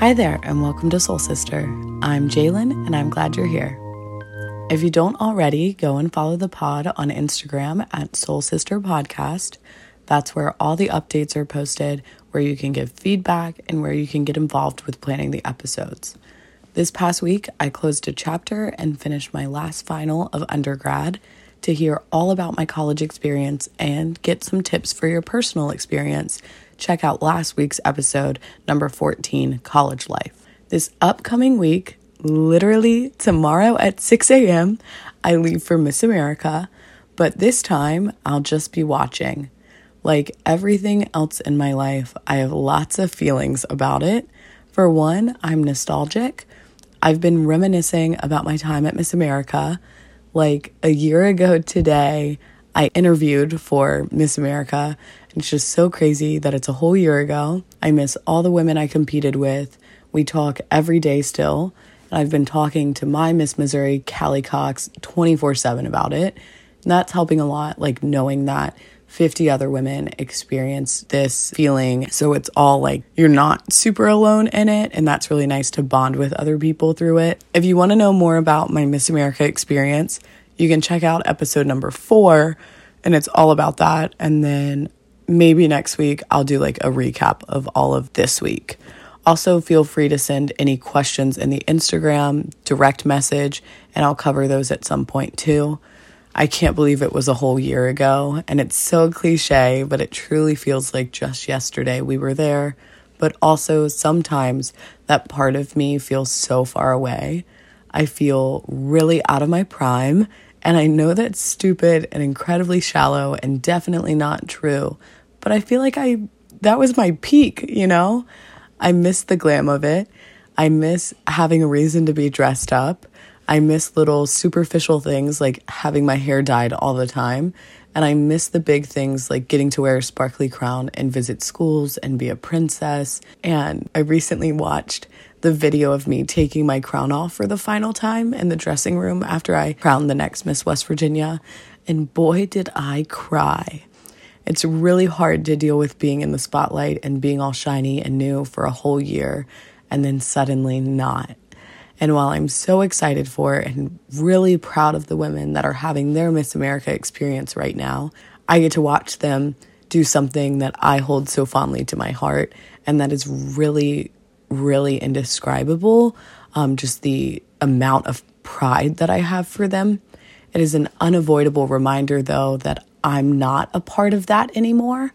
Hi there, and welcome to Soul Sister. I'm Jalen, and I'm glad you're here. If you don't already, go and follow the pod on Instagram at Soul Sister Podcast. That's where all the updates are posted, where you can give feedback, and where you can get involved with planning the episodes. This past week, I closed a chapter and finished my last final of undergrad. To hear all about my college experience and get some tips for your personal experience, check out last week's episode, number 14 College Life. This upcoming week, literally tomorrow at 6 a.m., I leave for Miss America, but this time I'll just be watching. Like everything else in my life, I have lots of feelings about it. For one, I'm nostalgic. I've been reminiscing about my time at Miss America. Like a year ago today, I interviewed for Miss America it's just so crazy that it's a whole year ago. I miss all the women I competed with. We talk every day still. And I've been talking to my Miss Missouri, Callie Cox, 24 7 about it. And that's helping a lot, like knowing that 50 other women experience this feeling. So it's all like you're not super alone in it. And that's really nice to bond with other people through it. If you want to know more about my Miss America experience, you can check out episode number four, and it's all about that. And then maybe next week I'll do like a recap of all of this week. Also, feel free to send any questions in the Instagram direct message, and I'll cover those at some point too. I can't believe it was a whole year ago, and it's so cliche, but it truly feels like just yesterday we were there. But also, sometimes that part of me feels so far away. I feel really out of my prime, and I know that's stupid and incredibly shallow and definitely not true, but I feel like I that was my peak, you know? I miss the glam of it. I miss having a reason to be dressed up. I miss little superficial things like having my hair dyed all the time. And I miss the big things like getting to wear a sparkly crown and visit schools and be a princess. And I recently watched the video of me taking my crown off for the final time in the dressing room after I crowned the next Miss West Virginia. And boy, did I cry. It's really hard to deal with being in the spotlight and being all shiny and new for a whole year and then suddenly not. And while I'm so excited for and really proud of the women that are having their Miss America experience right now, I get to watch them do something that I hold so fondly to my heart and that is really, really indescribable. Um, just the amount of pride that I have for them. It is an unavoidable reminder, though, that I'm not a part of that anymore.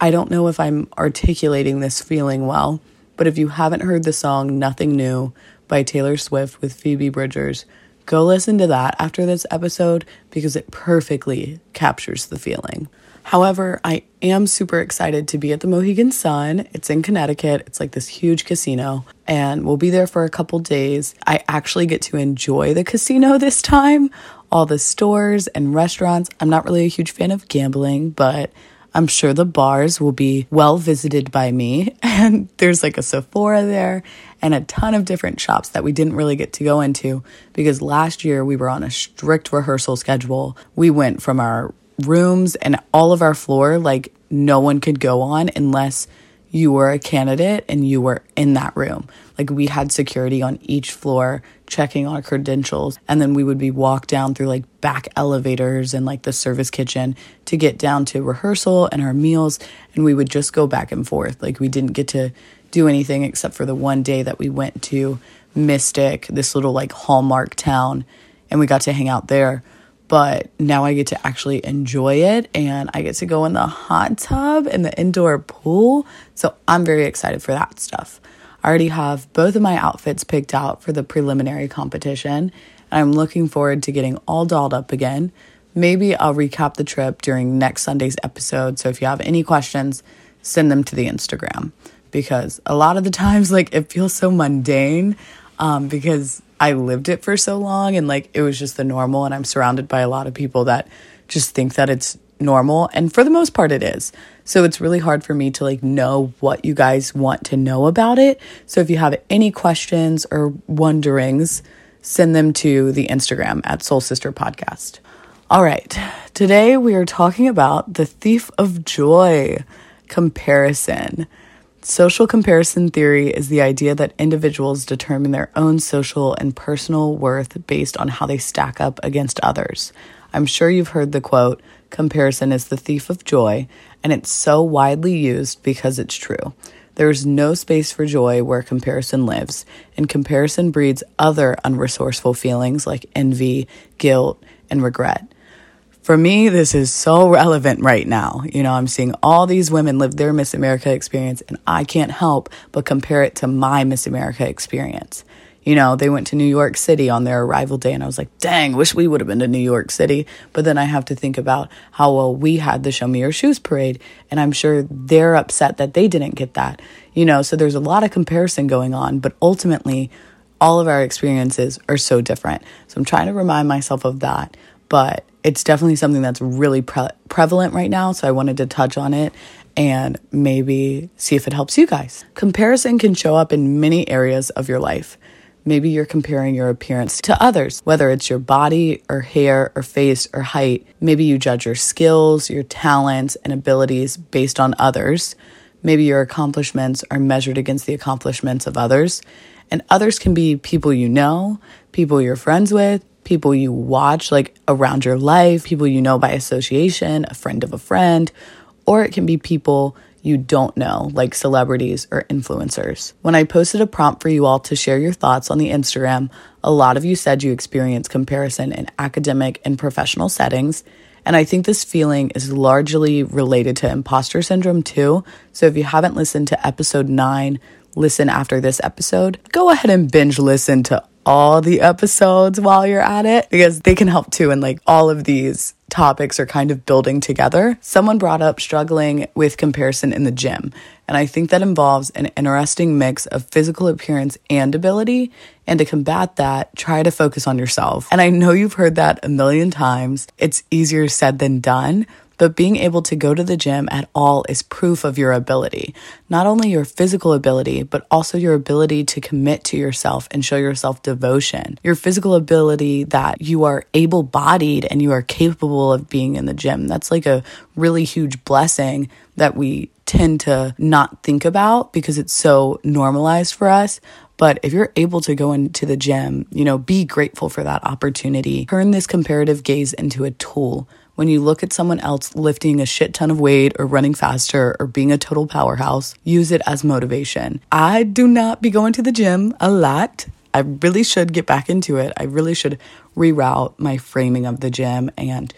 I don't know if I'm articulating this feeling well, but if you haven't heard the song Nothing New by Taylor Swift with Phoebe Bridgers, go listen to that after this episode because it perfectly captures the feeling. However, I am super excited to be at the Mohegan Sun. It's in Connecticut. It's like this huge casino, and we'll be there for a couple days. I actually get to enjoy the casino this time, all the stores and restaurants. I'm not really a huge fan of gambling, but I'm sure the bars will be well visited by me. And there's like a Sephora there and a ton of different shops that we didn't really get to go into because last year we were on a strict rehearsal schedule. We went from our rooms and all of our floor, like no one could go on unless you were a candidate and you were in that room. Like we had security on each floor checking our credentials and then we would be walked down through like back elevators and like the service kitchen to get down to rehearsal and our meals and we would just go back and forth. Like we didn't get to do anything except for the one day that we went to Mystic, this little like Hallmark town and we got to hang out there but now I get to actually enjoy it and I get to go in the hot tub and the indoor pool. So I'm very excited for that stuff. I already have both of my outfits picked out for the preliminary competition and I'm looking forward to getting all dolled up again. Maybe I'll recap the trip during next Sunday's episode. So if you have any questions, send them to the Instagram because a lot of the times, like, it feels so mundane um, because I lived it for so long and like it was just the normal and I'm surrounded by a lot of people that just think that it's normal and for the most part it is. So it's really hard for me to like know what you guys want to know about it. So if you have any questions or wonderings, send them to the Instagram at Soul Sister Podcast. All right. Today we are talking about the thief of joy comparison. Social comparison theory is the idea that individuals determine their own social and personal worth based on how they stack up against others. I'm sure you've heard the quote, comparison is the thief of joy, and it's so widely used because it's true. There is no space for joy where comparison lives, and comparison breeds other unresourceful feelings like envy, guilt, and regret for me, this is so relevant right now. You know, I'm seeing all these women live their Miss America experience, and I can't help but compare it to my Miss America experience. You know, they went to New York City on their arrival day, and I was like, dang, wish we would have been to New York City. But then I have to think about how well we had the Show Me Your Shoes parade, and I'm sure they're upset that they didn't get that. You know, so there's a lot of comparison going on, but ultimately, all of our experiences are so different. So I'm trying to remind myself of that. But it's definitely something that's really pre- prevalent right now. So I wanted to touch on it and maybe see if it helps you guys. Comparison can show up in many areas of your life. Maybe you're comparing your appearance to others, whether it's your body or hair or face or height. Maybe you judge your skills, your talents, and abilities based on others. Maybe your accomplishments are measured against the accomplishments of others. And others can be people you know, people you're friends with, people you watch like around your life, people you know by association, a friend of a friend, or it can be people you don't know, like celebrities or influencers. When I posted a prompt for you all to share your thoughts on the Instagram, a lot of you said you experience comparison in academic and professional settings. And I think this feeling is largely related to imposter syndrome too. So if you haven't listened to episode nine, listen after this episode. Go ahead and binge listen to all the episodes while you're at it because they can help too. And like all of these topics are kind of building together. Someone brought up struggling with comparison in the gym. And I think that involves an interesting mix of physical appearance and ability. And to combat that, try to focus on yourself. And I know you've heard that a million times. It's easier said than done, but being able to go to the gym at all is proof of your ability. Not only your physical ability, but also your ability to commit to yourself and show yourself devotion. Your physical ability that you are able bodied and you are capable of being in the gym. That's like a really huge blessing that we tend to not think about because it's so normalized for us. But if you're able to go into the gym, you know, be grateful for that opportunity. Turn this comparative gaze into a tool when you look at someone else lifting a shit ton of weight or running faster or being a total powerhouse, use it as motivation. I do not be going to the gym a lot. I really should get back into it. I really should reroute my framing of the gym and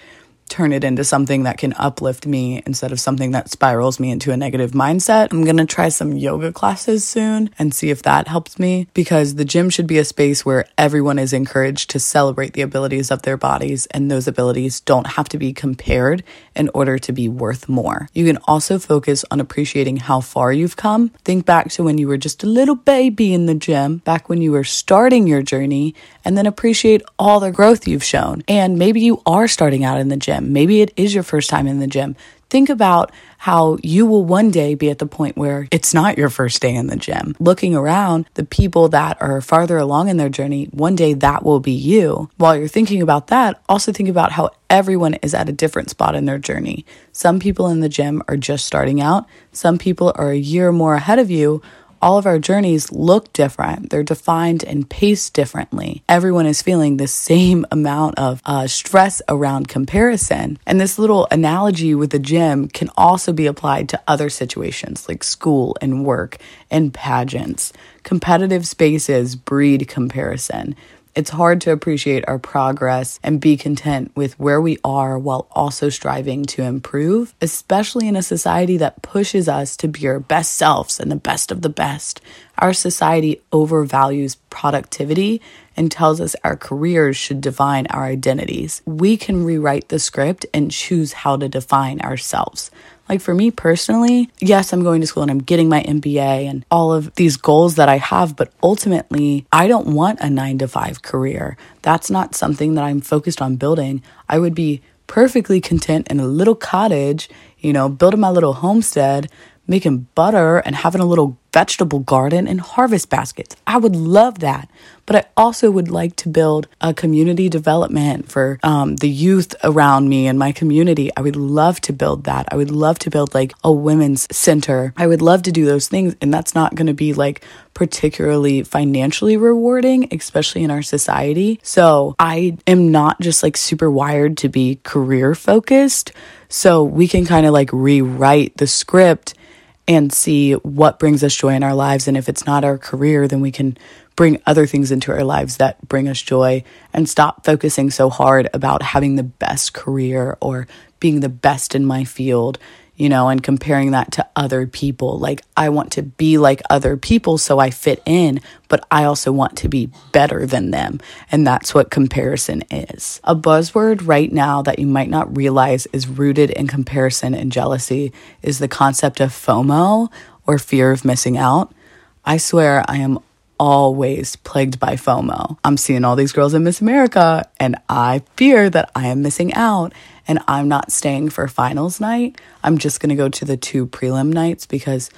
turn it into something that can uplift me instead of something that spirals me into a negative mindset. I'm gonna try some yoga classes soon and see if that helps me because the gym should be a space where everyone is encouraged to celebrate the abilities of their bodies and those abilities don't have to be compared in order to be worth more. You can also focus on appreciating how far you've come. Think back to when you were just a little baby in the gym, back when you were starting your journey, and then appreciate all the growth you've shown. And maybe you are starting out in the gym. Maybe it is your first time in the gym. Think about how you will one day be at the point where it's not your first day in the gym. Looking around, the people that are farther along in their journey, one day that will be you. While you're thinking about that, also think about how everyone is at a different spot in their journey. Some people in the gym are just starting out, some people are a year more ahead of you all of our journeys look different. They're defined and paced differently. Everyone is feeling the same amount of uh, stress around comparison. And this little analogy with the gym can also be applied to other situations like school and work and pageants. Competitive spaces breed comparison. It's hard to appreciate our progress and be content with where we are while also striving to improve, especially in a society that pushes us to be our best selves and the best of the best. Our society overvalues productivity and tells us our careers should define our identities. We can rewrite the script and choose how to define ourselves. Like for me personally, yes, I'm going to school and I'm getting my MBA and all of these goals that I have, but ultimately, I don't want a nine to five career. That's not something that I'm focused on building. I would be perfectly content in a little cottage, you know, building my little homestead, making butter and having a little vegetable garden and harvest baskets. I would love that. But I also would like to build a community development for um, the youth around me and my community. I would love to build that. I would love to build like a women's center. I would love to do those things. And that's not going to be like particularly financially rewarding, especially in our society. So I am not just like super wired to be career focused. So we can kind of like rewrite the script and see what brings us joy in our lives. And if it's not our career, then we can bring other things into our lives that bring us joy and stop focusing so hard about having the best career or being the best in my field you know, and comparing that to other people. Like, I want to be like other people so I fit in, but I also want to be better than them. And that's what comparison is. A buzzword right now that you might not realize is rooted in comparison and jealousy is the concept of FOMO or fear of missing out. I swear I am always plagued by FOMO. I'm seeing all these girls in Miss America and I fear that I am missing out and I'm not staying for finals night. I'm just going to go to the two prelim nights because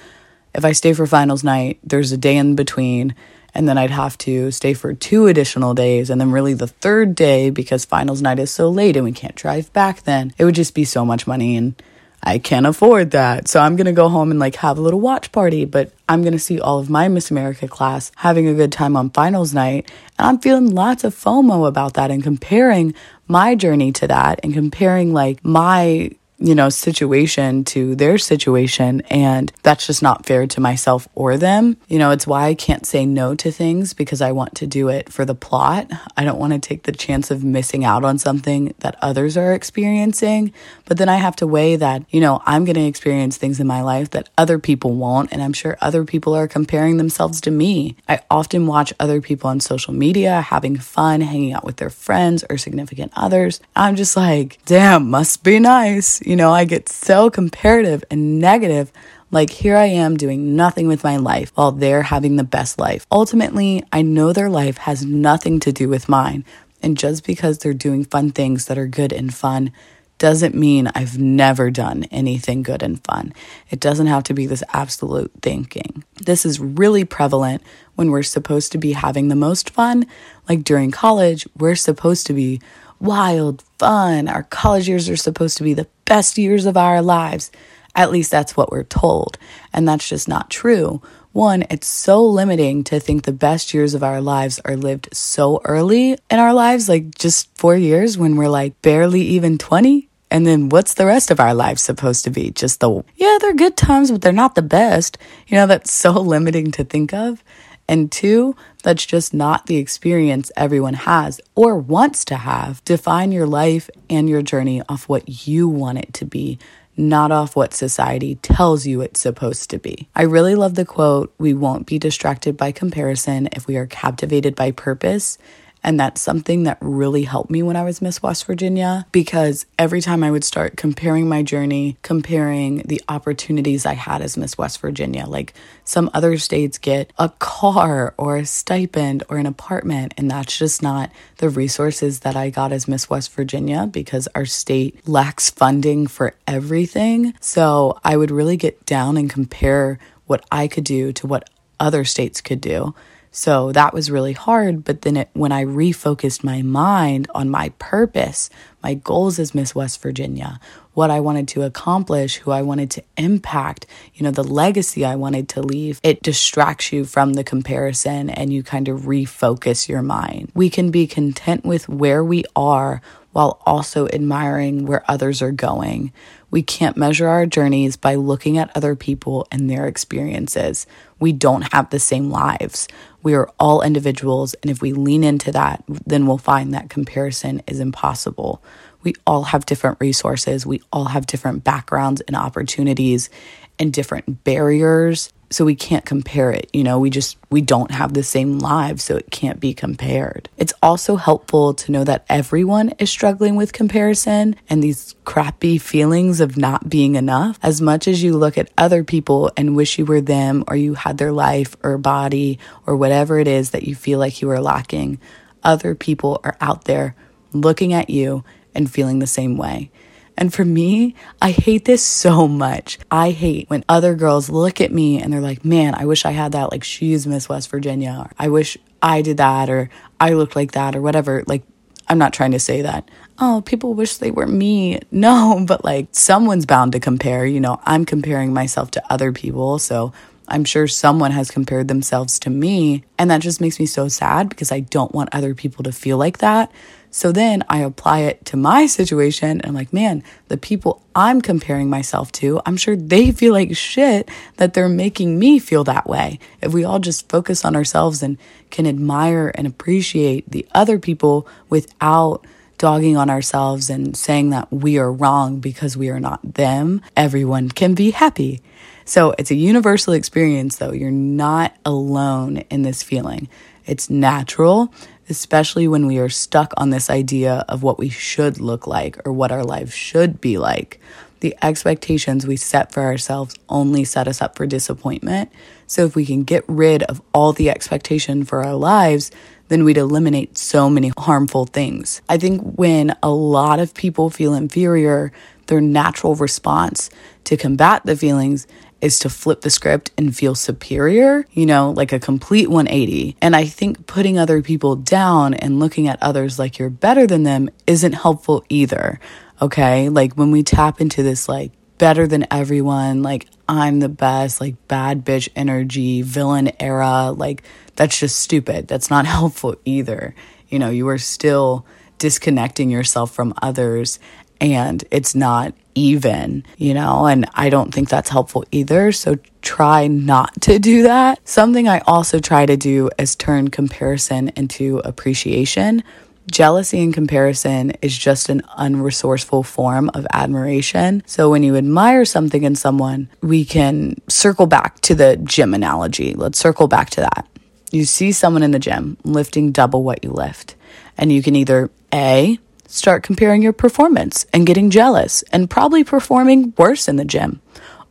if I stay for finals night, there's a day in between and then I'd have to stay for two additional days and then really the third day because finals night is so late and we can't drive back then. It would just be so much money and I can't afford that. So I'm going to go home and like have a little watch party, but I'm going to see all of my Miss America class having a good time on finals night. And I'm feeling lots of FOMO about that and comparing my journey to that and comparing like my you know, situation to their situation. And that's just not fair to myself or them. You know, it's why I can't say no to things because I want to do it for the plot. I don't want to take the chance of missing out on something that others are experiencing. But then I have to weigh that, you know, I'm going to experience things in my life that other people won't. And I'm sure other people are comparing themselves to me. I often watch other people on social media having fun, hanging out with their friends or significant others. I'm just like, damn, must be nice you know, I get so comparative and negative. Like, here I am doing nothing with my life while they're having the best life. Ultimately, I know their life has nothing to do with mine. And just because they're doing fun things that are good and fun doesn't mean I've never done anything good and fun. It doesn't have to be this absolute thinking. This is really prevalent when we're supposed to be having the most fun. Like during college, we're supposed to be wild, fun. Our college years are supposed to be the best years of our lives. At least that's what we're told. And that's just not true. One, it's so limiting to think the best years of our lives are lived so early in our lives, like just four years when we're like barely even 20. And then what's the rest of our lives supposed to be? Just the, yeah, they're good times, but they're not the best. You know, that's so limiting to think of. And two, that's just not the experience everyone has or wants to have. Define your life and your journey off what you want it to be, not off what society tells you it's supposed to be. I really love the quote We won't be distracted by comparison if we are captivated by purpose. And that's something that really helped me when I was Miss West Virginia because every time I would start comparing my journey, comparing the opportunities I had as Miss West Virginia, like some other states get a car or a stipend or an apartment, and that's just not the resources that I got as Miss West Virginia because our state lacks funding for everything. So I would really get down and compare what I could do to what other states could do. So that was really hard. But then it, when I refocused my mind on my purpose, my goals as Miss West Virginia, what I wanted to accomplish, who I wanted to impact, you know, the legacy I wanted to leave, it distracts you from the comparison and you kind of refocus your mind. We can be content with where we are while also admiring where others are going. We can't measure our journeys by looking at other people and their experiences. We don't have the same lives. We are all individuals, and if we lean into that, then we'll find that comparison is impossible. We all have different resources, we all have different backgrounds and opportunities and different barriers so we can't compare it you know we just we don't have the same lives so it can't be compared. It's also helpful to know that everyone is struggling with comparison and these crappy feelings of not being enough. As much as you look at other people and wish you were them or you had their life or body or whatever it is that you feel like you are lacking other people are out there looking at you and feeling the same way And for me, I hate this so much. I hate when other girls look at me and they're like, man, I wish I had that. Like, she's Miss West Virginia. Or, I wish I did that or I looked like that or whatever. Like, I'm not trying to say that. Oh, people wish they were me. No, but like someone's bound to compare. You know, I'm comparing myself to other people. So I'm sure someone has compared themselves to me. And that just makes me so sad because I don't want other people to feel like that. So then I apply it to my situation and I'm like, man, the people I'm comparing myself to, I'm sure they feel like shit that they're making me feel that way. If we all just focus on ourselves and can admire and appreciate the other people without dogging on ourselves and saying that we are wrong because we are not them, everyone can be happy. So it's a universal experience, though. You're not alone in this feeling. It's natural especially when we are stuck on this idea of what we should look like or what our lives should be like. The expectations we set for ourselves only set us up for disappointment. So, if we can get rid of all the expectation for our lives, then we'd eliminate so many harmful things. I think when a lot of people feel inferior, their natural response to combat the feelings is to flip the script and feel superior, you know, like a complete 180. And I think putting other people down and looking at others like you're better than them isn't helpful either. Okay. Like when we tap into this, like, better than everyone, like, I'm the best, like, bad bitch energy, villain era, like, that's just stupid. That's not helpful either. You know, you are still disconnecting yourself from others and it's not even, you know, and I don't think that's helpful either. So try not to do that. Something I also try to do is turn comparison into appreciation. Jealousy and comparison is just an unresourceful form of admiration. So when you admire something in someone, we can circle back to the gym analogy. Let's circle back to that. You see someone in the gym lifting double what you lift, and you can either A, Start comparing your performance and getting jealous and probably performing worse in the gym.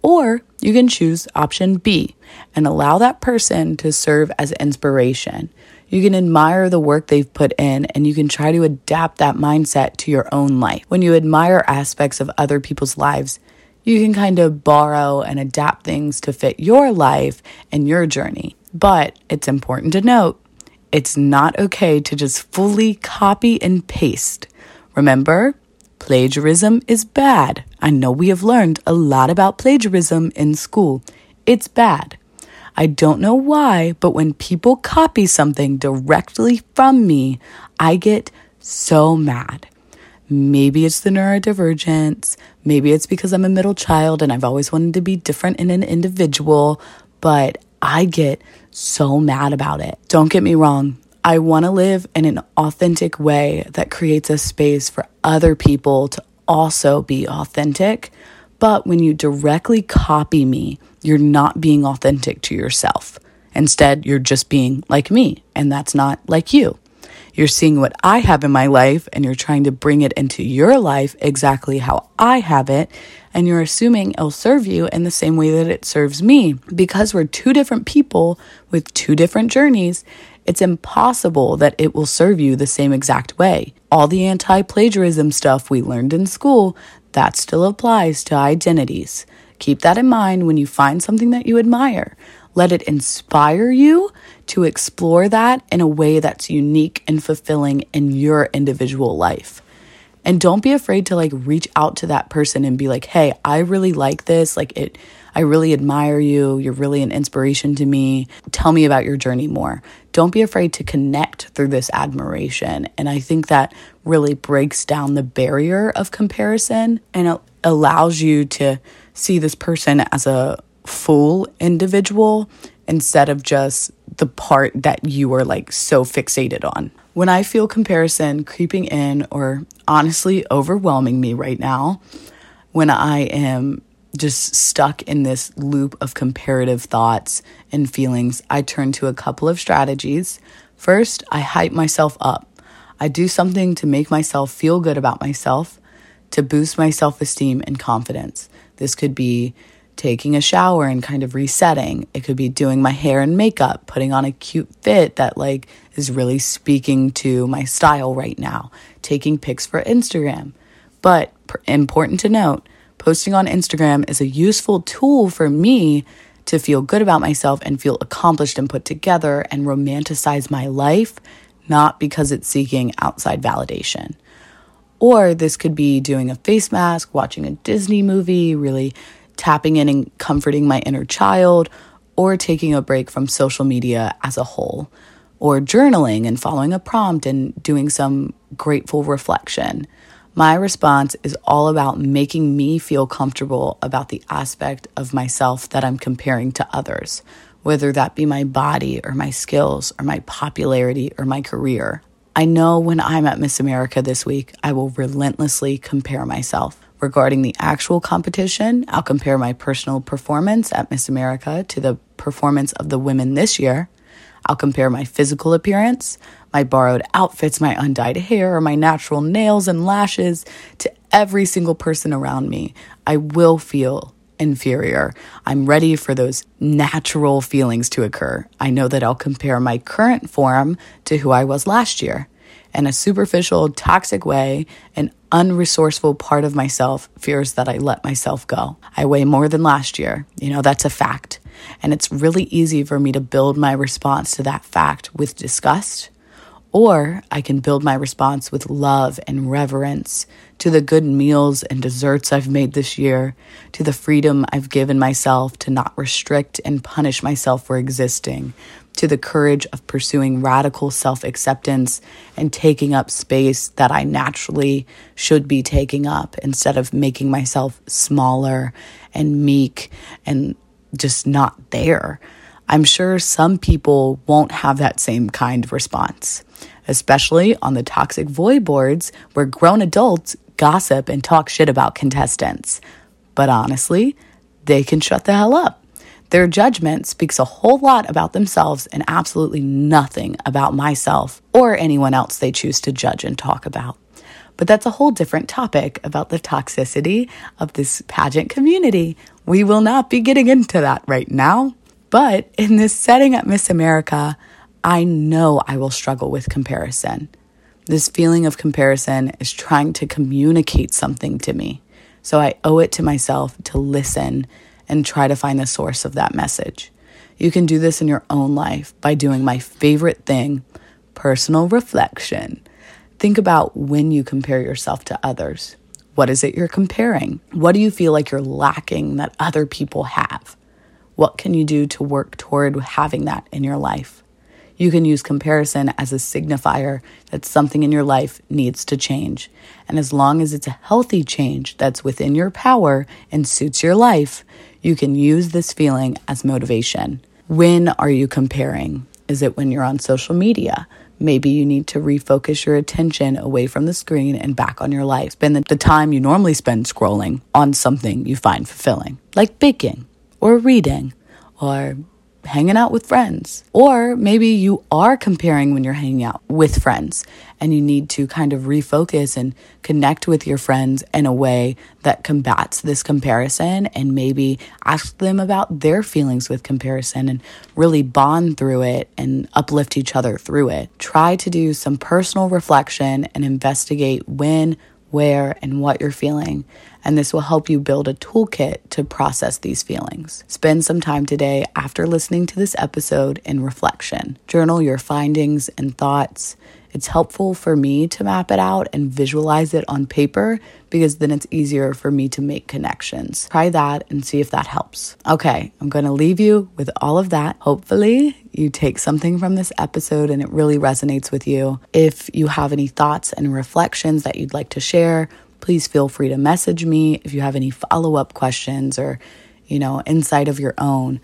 Or you can choose option B and allow that person to serve as inspiration. You can admire the work they've put in and you can try to adapt that mindset to your own life. When you admire aspects of other people's lives, you can kind of borrow and adapt things to fit your life and your journey. But it's important to note it's not okay to just fully copy and paste. Remember, plagiarism is bad. I know we have learned a lot about plagiarism in school. It's bad. I don't know why, but when people copy something directly from me, I get so mad. Maybe it's the neurodivergence. Maybe it's because I'm a middle child and I've always wanted to be different in an individual, but I get so mad about it. Don't get me wrong. I want to live in an authentic way that creates a space for other people to also be authentic. But when you directly copy me, you're not being authentic to yourself. Instead, you're just being like me, and that's not like you. You're seeing what I have in my life and you're trying to bring it into your life exactly how I have it. And you're assuming it'll serve you in the same way that it serves me. Because we're two different people with two different journeys, it's impossible that it will serve you the same exact way. All the anti plagiarism stuff we learned in school, that still applies to identities. Keep that in mind when you find something that you admire. Let it inspire you to explore that in a way that's unique and fulfilling in your individual life. And don't be afraid to like reach out to that person and be like, "Hey, I really like this. Like it I really admire you. You're really an inspiration to me. Tell me about your journey more." Don't be afraid to connect through this admiration. And I think that really breaks down the barrier of comparison and allows you to see this person as a full individual instead of just the part that you are like so fixated on. When I feel comparison creeping in or honestly overwhelming me right now, when I am just stuck in this loop of comparative thoughts and feelings, I turn to a couple of strategies. First, I hype myself up. I do something to make myself feel good about myself, to boost my self esteem and confidence. This could be taking a shower and kind of resetting. It could be doing my hair and makeup, putting on a cute fit that like is really speaking to my style right now, taking pics for Instagram, But important to note, posting on Instagram is a useful tool for me to feel good about myself and feel accomplished and put together and romanticize my life, not because it's seeking outside validation. Or this could be doing a face mask, watching a Disney movie, really tapping in and comforting my inner child, or taking a break from social media as a whole, or journaling and following a prompt and doing some grateful reflection. My response is all about making me feel comfortable about the aspect of myself that I'm comparing to others, whether that be my body or my skills or my popularity or my career. I know when I'm at Miss America this week, I will relentlessly compare myself. Regarding the actual competition, I'll compare my personal performance at Miss America to the performance of the women this year. I'll compare my physical appearance, my borrowed outfits, my undyed hair, or my natural nails and lashes to every single person around me. I will feel inferior. I'm ready for those natural feelings to occur. I know that I'll compare my current form to who I was last year. In a superficial, toxic way, an unresourceful part of myself fears that I let myself go. I weigh more than last year. You know, that's a fact. And it's really easy for me to build my response to that fact with disgust or I can build my response with love and reverence to the good meals and desserts I've made this year, to the freedom I've given myself to not restrict and punish myself for existing, to the courage of pursuing radical self acceptance and taking up space that I naturally should be taking up instead of making myself smaller and meek and just not there. I'm sure some people won't have that same kind of response, especially on the toxic Voy boards where grown adults gossip and talk shit about contestants. But honestly, they can shut the hell up. Their judgment speaks a whole lot about themselves and absolutely nothing about myself or anyone else they choose to judge and talk about. But that's a whole different topic about the toxicity of this pageant community. We will not be getting into that right now. But in this setting at Miss America, I know I will struggle with comparison. This feeling of comparison is trying to communicate something to me. So I owe it to myself to listen and try to find the source of that message. You can do this in your own life by doing my favorite thing personal reflection. Think about when you compare yourself to others. What is it you're comparing? What do you feel like you're lacking that other people have? What can you do to work toward having that in your life? You can use comparison as a signifier that something in your life needs to change. And as long as it's a healthy change that's within your power and suits your life, you can use this feeling as motivation. When are you comparing? Is it when you're on social media? Maybe you need to refocus your attention away from the screen and back on your life. Spend the time you normally spend scrolling on something you find fulfilling, like baking or reading or hanging out with friends. Or maybe you are comparing when you're hanging out with friends and you need to kind of refocus and connect with your friends in a way that combats this comparison and maybe ask them about their feelings with comparison and really bond through it and uplift each other through it. Try to do some personal reflection and investigate when, where, and what you're feeling and this will help you build a toolkit to process these feelings. Spend some time today after listening to this episode in reflection. Journal your findings and thoughts. It's helpful for me to map it out and visualize it on paper because then it's easier for me to make connections. Try that and see if that helps. Okay, I'm to leave you with all of that. Hopefully, you take something from this episode and it really resonates with you. If you have any thoughts and reflections that you'd like to share, please feel free to message me if you have any follow up questions or, you know, insight of your own.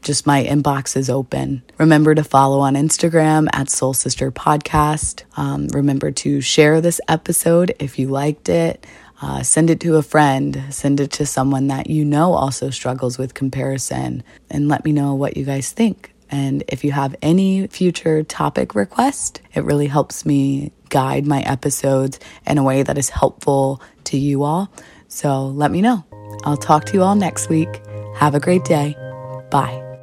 Just my inbox is open. Remember to follow on Instagram at Soul Sister Podcast. Um, remember to share this episode if you liked it. Uh, send it to a friend, send it to someone that you know also struggles with comparison, and let me know what you guys think. And if you have any future topic request, it really helps me guide my episodes in a way that is helpful to you all. So let me know. I'll talk to you all next week. Have a great day. Bye.